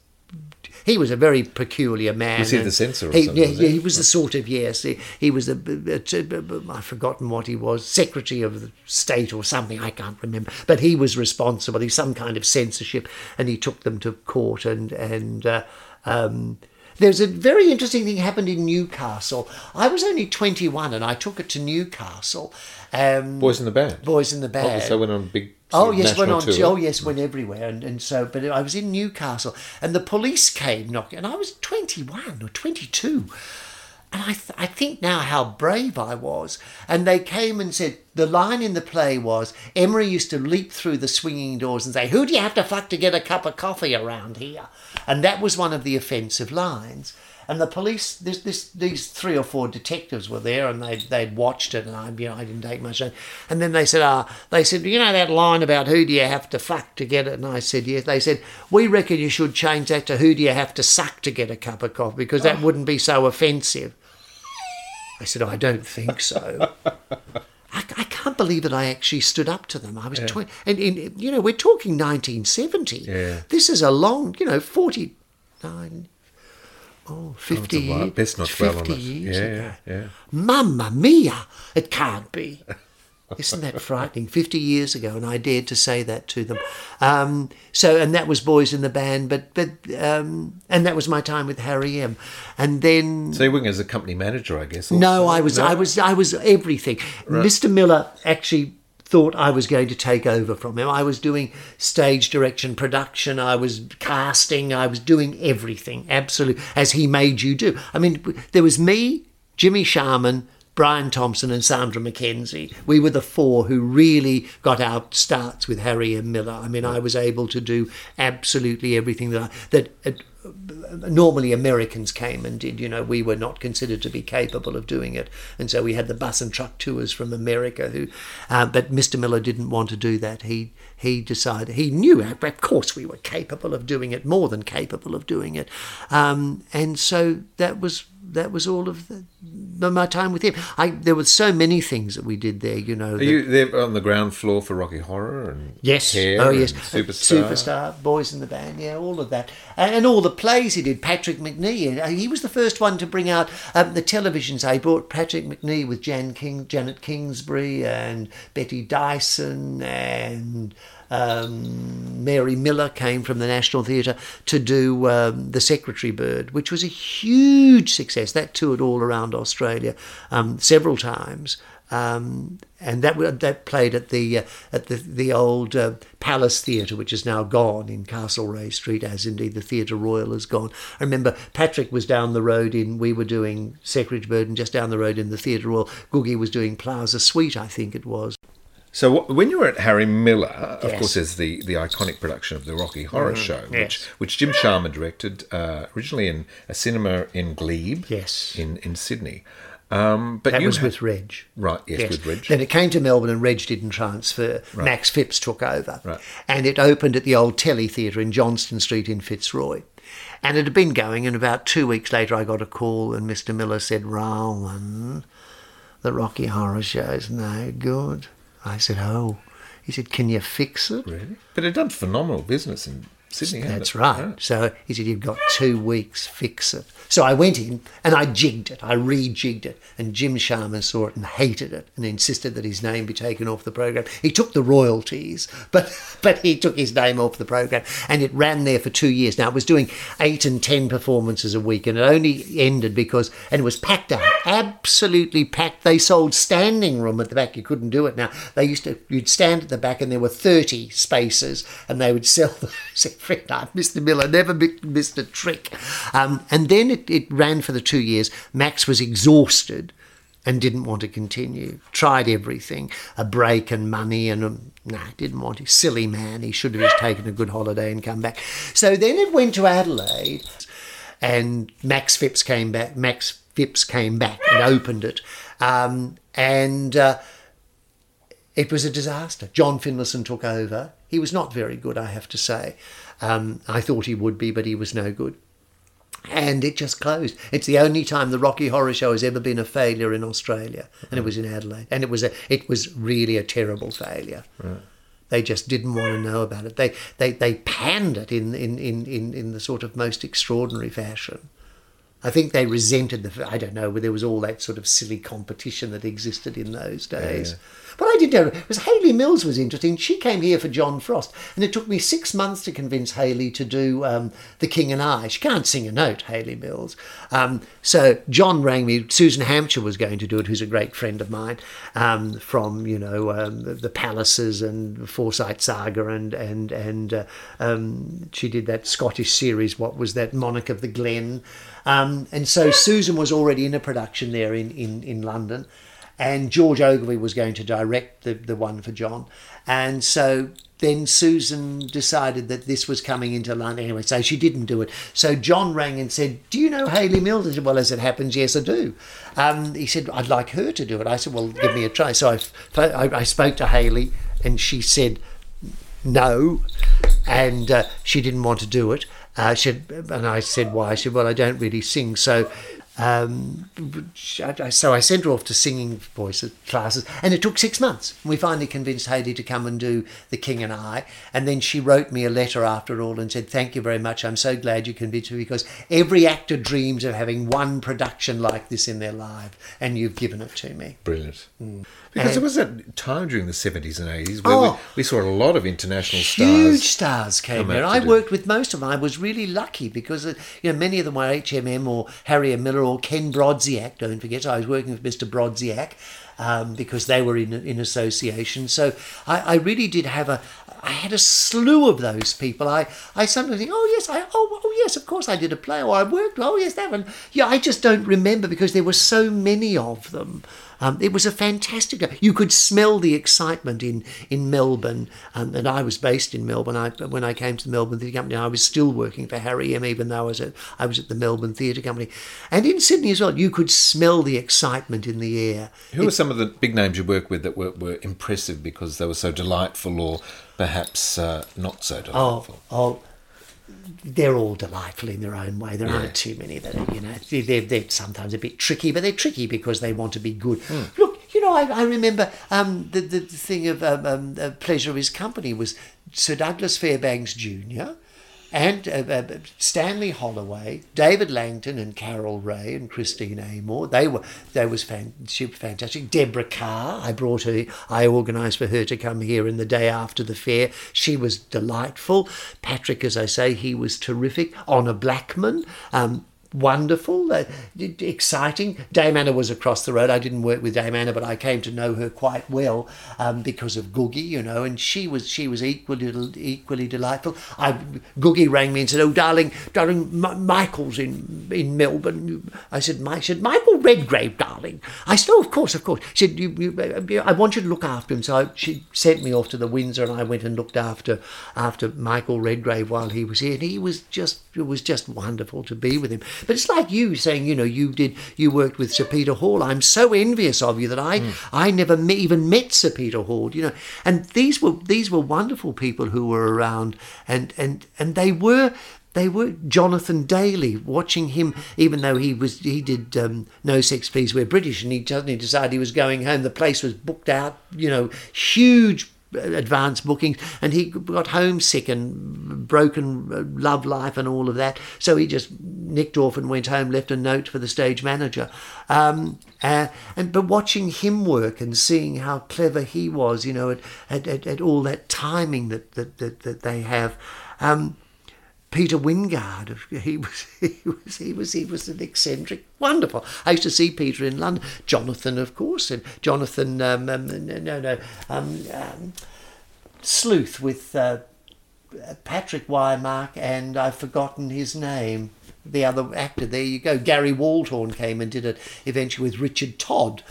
He was a very peculiar man. Was he the censor or he, something, Yeah, was he? he was the sort of yes. He, he was the I've forgotten what he was, secretary of the state or something. I can't remember. But he was responsible. He's some kind of censorship, and he took them to court and and. Uh, um, there's a very interesting thing happened in Newcastle. I was only 21 and I took it to Newcastle. Um, Boys in the Band. Boys in the Band. Oh, so went on a big Oh yes, went on. tour. oh yes, went everywhere, and, and so. But I was in Newcastle, and the police came knocking, and I was twenty one or twenty two, and I th- I think now how brave I was. And they came and said the line in the play was Emery used to leap through the swinging doors and say, "Who do you have to fuck to get a cup of coffee around here?" And that was one of the offensive lines. And the police, this, this, these three or four detectives were there, and they they'd watched it, and I, you know, I didn't take much. And then they said, "Ah, they said, you know that line about who do you have to fuck to get it?" And I said, "Yes." They said, "We reckon you should change that to who do you have to suck to get a cup of coffee because that wouldn't be so offensive." I said, "I don't think so." I, I can't believe that I actually stood up to them. I was twenty, and, and you know, we're talking 1970. Yeah. This is a long, you know, 49. Oh, 50 It's years. Best not it's dwell on 50 it. years Yeah, ago. yeah, yeah. Mamma mia! It can't be. Isn't that frightening? 50 years ago, and I dared to say that to them. Um, so, and that was Boys in the Band, but, but, um, and that was my time with Harry M. And then. So you were as a company manager, I guess. No. I was, No? I was, I was everything. Mr. Miller actually thought I was going to take over from him. I was doing stage direction, production. I was casting. I was doing everything, absolutely, as he made you do. I mean, there was me, Jimmy Sharman. Brian Thompson and Sandra McKenzie. We were the four who really got our starts with Harry M. Miller. I mean, I was able to do absolutely everything that I, that uh, normally Americans came and did. You know, we were not considered to be capable of doing it, and so we had the bus and truck tours from America. Who, uh, but Mr. Miller didn't want to do that. He he decided he knew, of course, we were capable of doing it, more than capable of doing it, um, and so that was that was all of the, my time with him. I there were so many things that we did there. You know, Are that- you there on the ground floor for Rocky Horror and Yes. Hair oh, yes. Superstar? Superstar, Boys in the Band, yeah, all of that. And, and all the plays he did. Patrick Macnee, uh, he was the first one to bring out um, the televisions. I brought Patrick Macnee with Jan King, Janet Kingsbury and Betty Dyson and um, Mary Miller came from the National Theatre to do um, The Secretary Bird, which was a huge success. That toured all around Australia um, several times. Um, and that that played at the uh, at the the old uh, Palace Theatre, which is now gone in Castlereagh Street, as indeed the Theatre Royal is gone. I remember Patrick was down the road in we were doing Secretary Bird, and just down the road in the Theatre Royal, Googie was doing Plaza Suite, I think it was. So when you were at Harry Miller, of Yes. Course, there's the, the iconic production of the Rocky Horror Show, which yes. which Jim Sharman directed uh, originally in a cinema in Glebe, Yes. in in Sydney. Um, but That you was had- with Reg. right, yes, with Reg. Then it came to Melbourne and Reg didn't transfer. Max Phipps took over. Right. And it opened at the old Telly Theatre in Johnston Street in Fitzroy. And it had been going, and about two weeks later I got a call and Mr. Miller said, Rowan, the Rocky Horror Show's no good. I said, oh. He said, can you fix it? Really? But it done phenomenal business in Sydney. That's right. So he said, You've got two weeks, fix it. So I went in and I jigged it, I rejigged it. And Jim Sharman saw it and hated it and insisted that his name be taken off the program. He took the royalties, but but he took his name off the program. And it ran there for two years. Now it was doing eight and ten performances a week, and it only ended because and it was packed out, absolutely packed. They sold standing room at the back. You couldn't do it now. They used to you'd stand at the back and there were thirty spaces, and they would sell those every night. Mr. Miller never mi- missed a trick. Um, and then it, it ran for the two years. Max was exhausted and didn't want to continue. Tried everything, a break and money, and um, no, didn't want to. Silly man, he should have just taken a good holiday and come back. So then it went to Adelaide, and Max Phipps came back. Max Phipps came back and opened it, um, and. Uh, it was a disaster. John Finlayson took over. He was not very good, I have to say. Um, I thought he would be, but he was no good. And it just closed. It's the only time the Rocky Horror Show has ever been a failure in Australia, and it was in Adelaide. And it was a, it was really a terrible failure. They just didn't want to know about it. They they, they panned it in, in, in, in, in the sort of most extraordinary fashion. I think they resented the. I don't know, but there was all that sort of silly competition that existed in those days. What I did know was Hayley Mills was interesting. She came here for John Frost, and it took me six months to convince Hayley to do um, The King and I. She can't sing a note, Hayley Mills. Um, so John rang me. Susan Hampshire was going to do it, who's a great friend of mine um, from you know um, the, the Pallisers and Forsyte Saga, and and and uh, um, she did that Scottish series. What was that? Monarch of the Glen. Um, and so Susan was already in a production there in, in, in London, and George Ogilvie was going to direct the, the one for John. And so then Susan decided that this was coming into London anyway, so she didn't do it. So John rang and said, Do you know Hayley Mills? I said, Well, as it happens, yes, I do. Um, he said, I'd like her to do it. I said, Well, give me a try. So I, I, I spoke to Hayley, and she said, no, and uh, she didn't want to do it. Uh, she had, and I said why. She said, "Well, I don't really sing." So, um, I- so I sent her off to singing voice classes, and it took six months. We finally convinced Hayley to come and do The King and I, and then she wrote me a letter after all and said, "Thank you very much. I'm so glad you convinced me because every actor dreams of having one production like this in their life, and you've given it to me." Brilliant. Because And- there was that time during the 70s and 80s where Oh. we, we saw a lot of international Huge stars. stars came here. I do- worked with most of them. I was really lucky because uh, you know many of them were HMM or Harry M. Miller or Kenn Brodziak. Don't forget, I was working with Mr. Brodziak um, because they were in in association. So I, I really did have a. I had a slew of those people. I, I sometimes think, oh yes, I oh, oh yes, of course I did a play or I worked. Oh yes, that one. Yeah, I just don't remember because there were so many of them. Um, it was a fantastic. You could smell the excitement in in Melbourne, um, and I was based in Melbourne. I, when I came to the Melbourne Theatre Company, I was still working for Harry M. Even though I was at I was at the Melbourne Theatre Company, and in Sydney as well. You could smell the excitement in the air. Who were some of the big names you worked with that were, were impressive because they were so delightful or perhaps uh, not so Oh, delightful? oh, they're all delightful in their own way. There aren't too many that are, you know, they're, they're sometimes a bit tricky, but they're tricky because they want to be good. Look, you know, I, I remember um, the, the, the thing of um, um, uh, Pleasure of His Company was Sir Douglas Fairbanks Jr., and uh, uh, Stanley Holloway, David Langton, and Carol Ray and Christine Amor. They were they was fan, was fantastic. Deborah Kerr, I brought her. I organised for her to come here in the day after the fair. She was delightful. Patrick, as I say, he was terrific. Honor Blackman. Um, wonderful, uh, exciting. Dame Anna was across the road. I didn't work with Dame Anna, but I came to know her quite well um, because of Googie, you know, and she was she was equally equally delightful. I Googie rang me and said, "Oh, darling, darling, M- Michael's in in Melbourne." I said, "My said Michael Redgrave, darling." I said, "Oh, of course, of course." She said, you, you, "I want you to look after him." So she sent me off to the Windsor, and I went and looked after after Michael Redgrave while he was here, and he was just it was just wonderful to be with him. But it's like you saying, you know, you did you worked with Sir Peter Hall. I'm so envious of you that I mm. I never me, even met Sir Peter Hall. You know, and these were these were wonderful people who were around, and and and they were they were Jonathan Daly watching him, even though he was he did um, No Sex Please We're British, and he suddenly decided he was going home. The place was booked out, you know, huge advanced bookings, and he got homesick and broken uh, love life and all of that. So he just nicked off and went home, left a note for the stage manager. Um, uh, and but watching him work and seeing how clever he was, you know, at at, at, at all that timing that that that, that they have. Um, Peter Wyngarde. He was, he was, he was, he was an eccentric, wonderful. I used to see Peter in London. Jonathan, of course, and Jonathan, um, um, no, no, um, um, Sleuth with uh, Patrick Wymark, and I've forgotten his name. The other actor, there you go. Gary Waldhorn came and did it eventually with Richard Todd.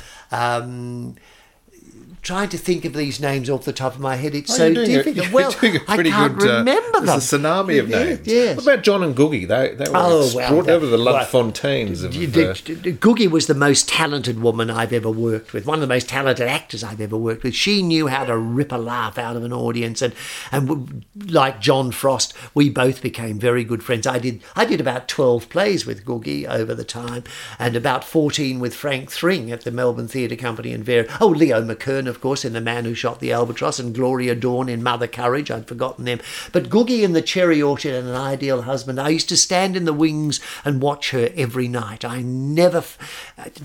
Trying to think of these names off the top of my head. It's oh, so difficult. A, well, I can't good, uh, remember them. It's a tsunami of names. Yes. What about John and Googie? They, they were oh, well, they were the love fontaines of. Uh, Googie was the most talented woman I've ever worked with. One of the most talented actors I've ever worked with. She knew how to rip a laugh out of an audience, and and like John Frost, we both became very good friends. I did I did about twelve plays with Googie over the time, and about fourteen with Frank Thring at the Melbourne Theatre Company and Vera. Oh, Leo McKern of course, in The Man Who Shot the Albatross, and Gloria Dawn in Mother Courage. I'd forgotten them. But Googie in The Cherry Orchard and An Ideal Husband, I used to stand in the wings and watch her every night. I never,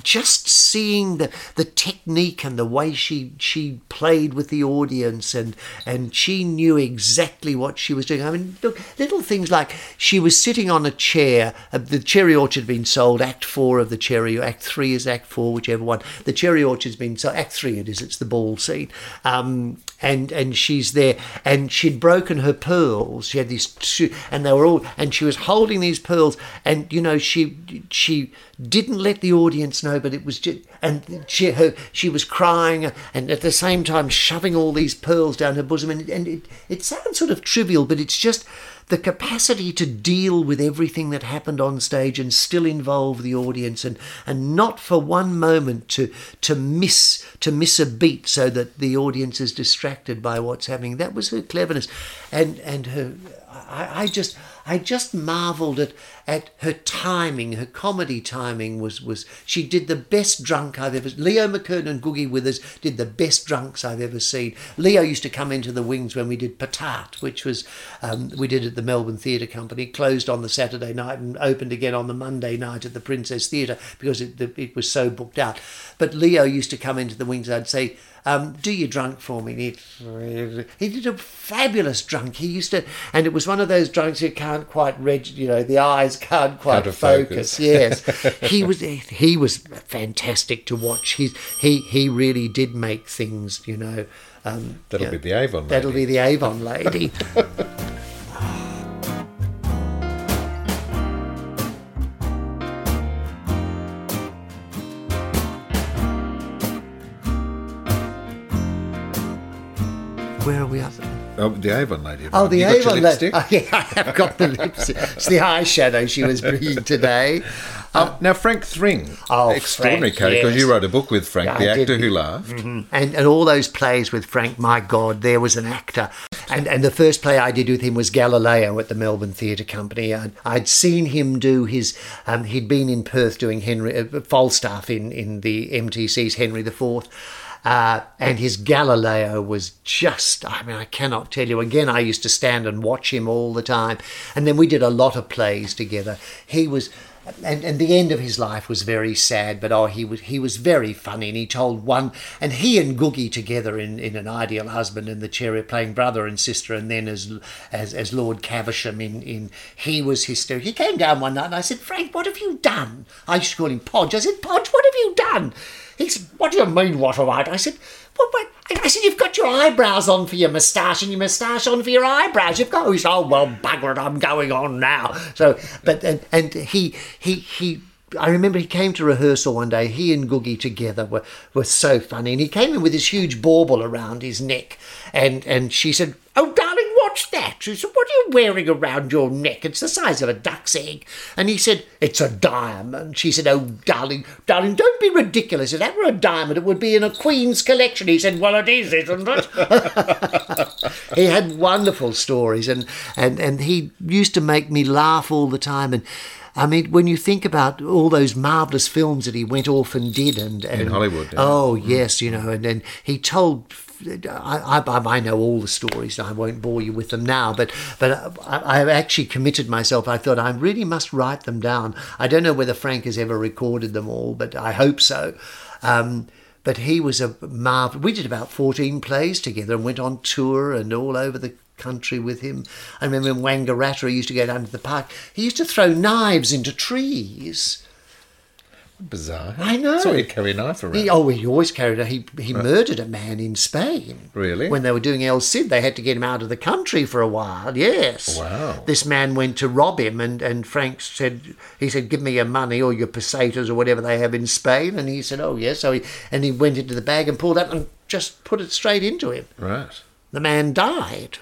just seeing the, the technique and the way she, she played with the audience, and, and she knew exactly what she was doing. I mean, look, little things like she was sitting on a chair. Uh, the Cherry Orchard had been sold, Act Four of the Cherry, Act Three is Act Four, whichever one. The Cherry Orchard's been so Act Three it is. It's the ball scene. Um, and and she's there, and she'd broken her pearls. She had these, two, and they were all, and she was holding these pearls, and you know she she didn't let the audience know, but it was just, and she her she was crying, and at the same time shoving all these pearls down her bosom, and, and it it sounds sort of trivial, but it's just the capacity to deal with everything that happened on stage and still involve the audience and, and not for one moment to to miss to miss a beat so that the audience is distracted by what's happening. That was her cleverness. And and her I, I just I just marvelled at, at her timing, her comedy timing was, was she did the best drunk I've ever Leo McKern and Googie Withers did the best drunks I've ever seen. Leo used to come into the wings when we did Patat, which was um, we did at the Melbourne Theatre Company, closed on the Saturday night and opened again on the Monday night at the Princess Theatre because it, it was so booked out. But Leo used to come into the wings, I'd say, um, do you drunk for me. He did a fabulous drunk. He used to, and it was one of those drunks you can't quite read, you know, the eyes can't quite focus. focus. Yes, he was he was fantastic to watch. He he he really did make things, you know. Um, that'll you know, be the Avon. Lady. That'll be the Avon lady. where are we at? Oh, the Avon lady. Oh, the you Avon lady. Oh, yeah, I have got the lipstick. It's the eyeshadow she was bringing today. Um, now, Frank Thring, oh, extraordinary character, because yes. you wrote a book with Frank, the actor who laughed. Mm-hmm. And, and all those plays with Frank, my God, there was an actor. And, and the first play I did with him was Galileo at the Melbourne Theatre Company. And I'd seen him do his, um, he'd been in Perth doing Henry, uh, Falstaff in, in the MTC's Henry IV. Uh, and his Galileo was just, I mean, I cannot tell you. Again, I used to stand and watch him all the time. And then we did a lot of plays together. He was, and, and the end of his life was very sad, but oh, he was he was very funny, and he told one, and he and Googie together in, in an ideal husband and the chariot playing brother and sister, and then as as, as Lord Caversham in, in he was hysterical. He came down one night and I said, Frank, what have you done? I used to call him Podge. I said, Podge, what have you done? He said, What do you mean, what have I? Said, well, what? I said, You've got your eyebrows on for your moustache and your moustache on for your eyebrows. You've got, he said, Oh, well, bugger it, I'm going on now. So, but, and, and he, he, he, I remember he came to rehearsal one day. He and Googie together were, were so funny, and he came in with this huge bauble around his neck, and and she said, "Oh, what's that?" She said, "What are you wearing around your neck? It's the size of a duck's egg." And he said, "It's a diamond." She said, "Oh, darling, darling, don't be ridiculous. If that were a diamond, it would be in a queen's collection." He said, "Well, it is, isn't it?" he had wonderful stories, and and and he used to make me laugh all the time, and. I mean, when you think about all those marvelous films that he went off and did, and, and In Hollywood, yeah. oh yes, you know, and then he told. I, I, I know all the stories. I won't bore you with them now, but but I, I actually committed myself. I thought I really must write them down. I don't know whether Frank has ever recorded them all, but I hope so. Um, but he was a marvel. We did about fourteen plays together and went on tour and all over the country with him. I remember when Wangaratta used to go down to the park. He used to throw knives into trees. Bizarre. I know. So he'd carry a knife around. He, oh, he always carried a. He, he murdered a man in Spain. Really? When they were doing El Cid, they had to get him out of the country for a while. Yes. Wow. This man went to rob him, and, and Frank said, he said, give me your money or your pesetas or whatever they have in Spain. And he said, oh, yes. So he, and he went into the bag and pulled out and just put it straight into him. right. The man died.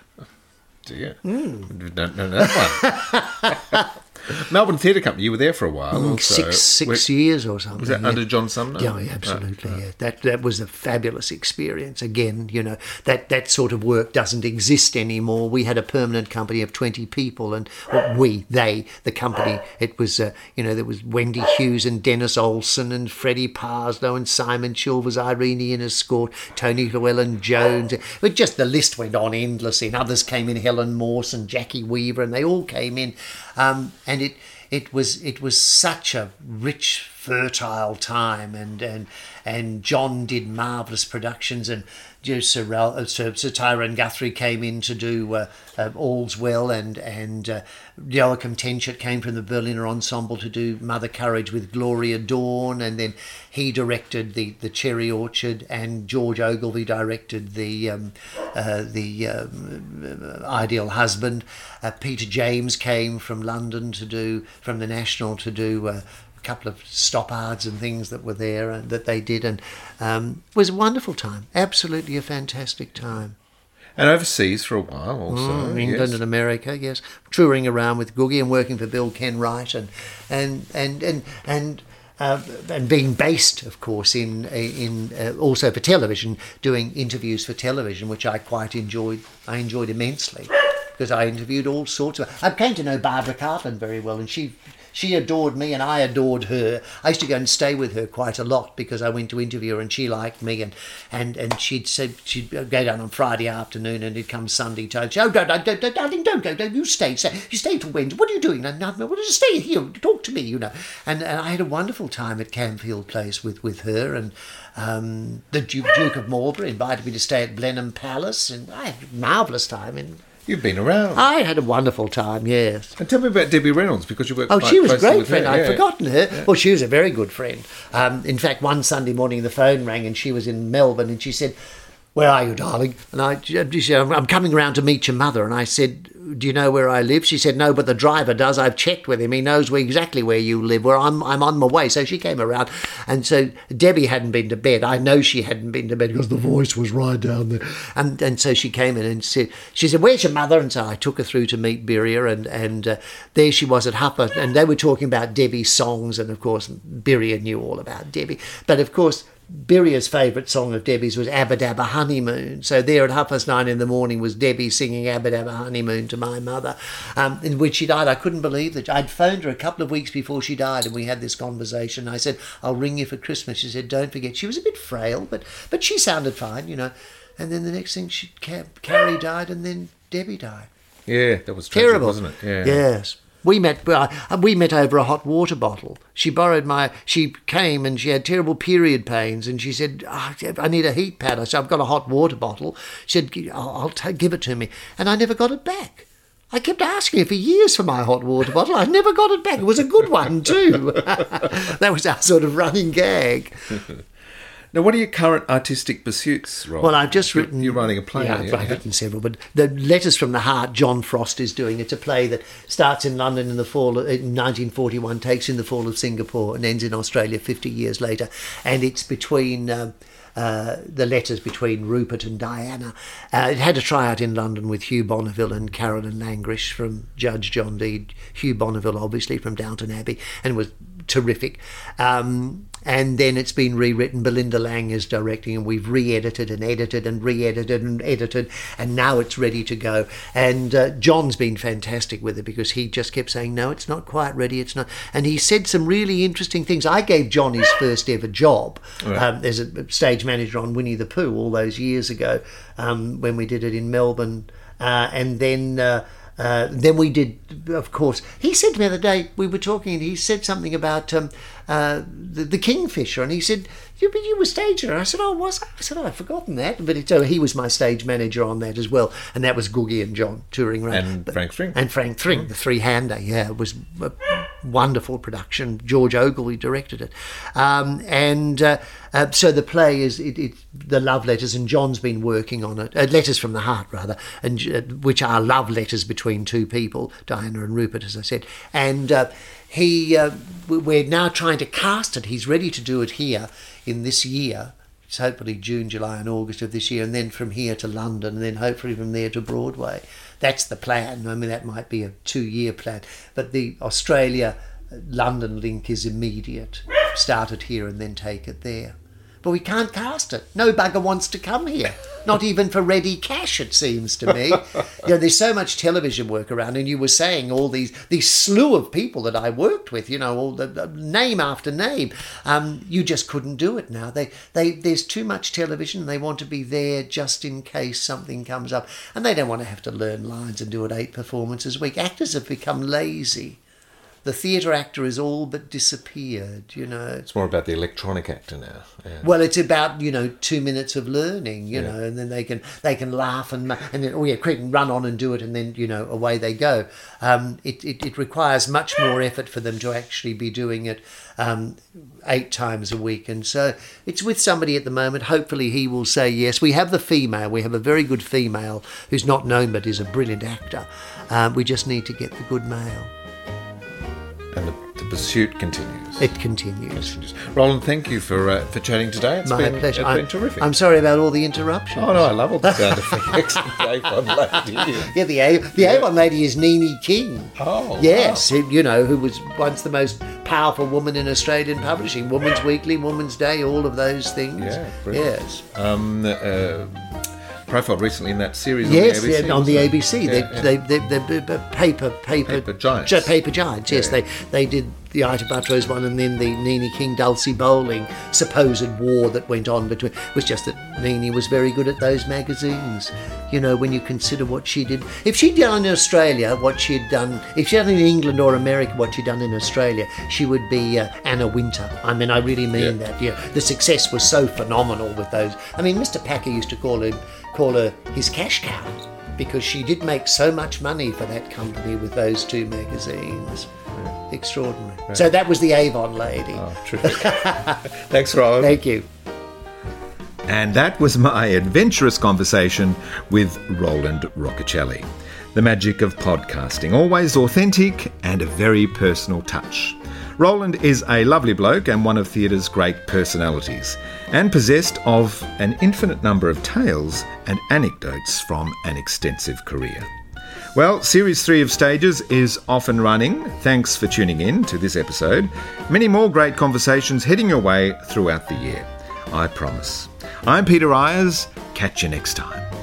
Dear. Hmm. Don't know that one. Melbourne Theatre Company, you were there for a while. Mm, six six Were- years or something. Was that yeah. under John Sumner? Yeah, yeah, absolutely. Yeah, that that was a fabulous experience. Again, you know that that sort of work doesn't exist anymore. We had a permanent company of twenty people, and well, we, they, the company. It was, uh, you know, there was Wendy Hughes and Dennis Olsen and Freddie Parslow and Simon Chilvers, Irene Inescort, Tony Llewellyn Jones. But just the list went on endlessly. And others came in, Helen Morse and Jacki Weaver, and they all came in, um, and it it was it was such a rich fertile time and and and John did marvelous productions and you know, Sir, uh, Sir, Sir Tyrone Guthrie came in to do uh, uh, All's Well and and uh, Joachim Tenschert came from the Berliner Ensemble to do Mother Courage with Gloria Dawn and then he directed the, the Cherry Orchard and George Ogilvie directed the um, uh, the um, Ideal Husband. Uh, Peter James came from London to do from the National to do. Uh, a couple of stoppards and things that were there and that they did, and um, it was a wonderful time. Absolutely a fantastic time. And overseas for a while also. Mm, England yes. and America, yes, touring around with Googie and working for Bill Kenwright and and and and and. Uh, and being based, of course, in in uh, also for television, doing interviews for television, which I quite enjoyed. I enjoyed immensely because I interviewed all sorts of. I came to know Barbara Cartland very well, and she she adored me and I adored her. I used to go and stay with her quite a lot because I went to interview her and she liked me and and, and she'd said she'd go down on Friday afternoon and it'd come Sunday to oh don't, don't, don't, darling don't go don't you stay stay you stay till Wednesday. What are you doing? No, no, well, just stay here talk to me you know. And, and I had a wonderful time at Camfield Place with, with her and um, the Duke, Duke of Marlborough invited me to stay at Blenheim Palace and I had a marvellous time and You've been around. I had a wonderful time yes and tell me about Debbie Reynolds because you worked with her. Oh, she was a great friend. her. I'd yeah. forgotten her. Well, she was a very good friend. Um, in fact, one Sunday morning the phone rang and she was in Melbourne and she said, "Where are you, darling?" And I, she said, "I'm coming round to meet your mother." And I said, "Do you know where I live?" She said, "No, but the driver does. I've checked with him. He knows where, exactly where you live. Where I'm, I'm on my way." So she came around, and so Debbie hadn't been to bed. I know she hadn't been to bed because the voice was right down there. And and so she came in and said, "She said, where's your mother?" And so I took her through to meet Birria, and and uh, there she was at Hupper, and they were talking about Debbie's songs, and of course Birria knew all about Debbie, but of course. Birria's favourite song of Debbie's was Abba Dabba Honeymoon. So there at half past nine in the morning was Debbie singing Abba Dabba Honeymoon to my mother. Um, and when she died, I couldn't believe that. I'd phoned her a couple of weeks before she died and we had this conversation. I said, I'll ring you for Christmas. She said, don't forget. She was a bit frail, but, but she sounded fine, you know. And then the next thing, she, Carrie died and then Debbie died. Yeah, that was tragic, Terrible. wasn't it? Yeah. Yes. We met. Uh, we met over a hot water bottle. She borrowed my. She came and she had terrible period pains, and she said, oh, "I need a heat pad." I said, "I've got a hot water bottle." She said, "I'll, I'll give it to me," and I never got it back. I kept asking her for years for my hot water bottle. I never got it back. It was a good one too. that was our sort of running gag. Now, what are your current artistic pursuits, Rob? Well, I've just written. You're writing a play. Yeah, I've, written several, but the Letters from the Heart, John Frost is doing. It's a play that starts in London in the fall of, in 1941, takes in the fall of Singapore, and ends in Australia 50 years later. And it's between. Um, uh, the letters between Rupert and Diana. Uh, it had a tryout in London with Hugh Bonneville and Caroline Langrishe from Judge John Deed. Hugh Bonneville, obviously, from Downton Abbey, and was terrific. Um, and then it's been rewritten. Belinda Lang is directing, and we've re-edited and edited and re-edited and edited, and now it's ready to go. And uh, John's been fantastic with it because he just kept saying, "No, it's not quite ready. It's not." And he said some really interesting things. I gave John his first ever job um, as a stage manager on Winnie the Pooh all those years ago um, when we did it in Melbourne, uh, and then. Uh, uh, then we did, of course. He said to me the other day, we were talking, and he said something about um, uh, the, the Kingfisher, and he said, you, but you were stager. I said, oh, was I? I said, oh, I've forgotten that. But it, uh, he was my stage manager on that as well, and that was Googie and John touring around. And But- Frank Thring. And Frank Thring, the three-hander, yeah, it was a wonderful production. George Ogilvie directed it. Um, and uh, uh, so the play is it, it, the love letters, and John's been working on it. Uh, letters from the heart, rather, and uh, which are love letters between two people, Diana and Rupert, as I said. And uh, he, uh, we're now trying to cast it. He's ready to do it here in this year. It's hopefully June, July, and August of this year, and then from here to London, and then hopefully from there to Broadway. That's the plan. I mean, that might be a two-year plan, but the Australia London link is immediate. Start it here and then take it there. But we can't cast it. No bugger wants to come here. Not even for ready cash, it seems to me. you know, there's so much television work around, and you were saying all these these slew of people that I worked with. You know, all the, the name after name. Um, you just couldn't do it now. They they there's too much television. They want to be there just in case something comes up, and they don't want to have to learn lines and do it eight performances a week. Actors have become lazy. The theatre actor is all but disappeared. You know. It's more about the electronic actor now. Yeah. Well, it's about you know two minutes of learning, you Yeah. know, and then they can they can laugh and and then oh yeah, quick and run on and do it, and then you know away they go. Um, it, it it requires much more effort for them to actually be doing it um, eight times a week, and so it's with somebody at the moment. Hopefully, he will say yes. We have the female. We have a very good female who's not known but is a brilliant actor. Um, we just need to get the good male. And the, the pursuit continues. It continues. Roland, thank you for uh, for chatting today. It's My been, pleasure. It's I'm, been terrific. I'm sorry about all the interruptions. oh no, I love all the sound effects. the Avon lady. Yeah, the A- the Avon lady is Nene King. Oh, yes, who- you know who was once the most powerful woman in Australian publishing. Woman's Weekly, Woman's Day, all of those things. Yeah, brilliant. yes, Um, uh, profiled recently in that series yes, on the ABC. yeah, on the? ABC. Yeah, they, yeah. they, they, they, they, paper, paper, Paper Giants. Gi- paper giants. Yes, they they did the Ita Buttrose one, and then the Nene King Dulcie Boling supposed war that went on between. It was just that Nene was very good at those magazines. You know, when you consider what she did, if she'd done in Australia what she'd done, if she'd done in England or America what she'd done in Australia, she would be uh, Anna Wintour. I mean, I really mean Yeah. that. Yeah, the success was so phenomenal with those. I mean, Mr. Packer used to call her call her his cash cow because she did make so much money for that company with those two magazines. Extraordinary. So that was the Avon lady. Oh, terrific. Thanks, Roland. Thank you. And that was my adventurous conversation with Roland Rocchiccioli. The magic of podcasting, always authentic and a very personal touch. Roland is a lovely bloke and one of theatre's great personalities, and possessed of an infinite number of tales and anecdotes from an extensive career. Well, Series 3 of Stages is off and running. Thanks for tuning in to this episode. Many more great conversations heading your way throughout the year. I promise. I'm Peter Eyers. Catch you next time.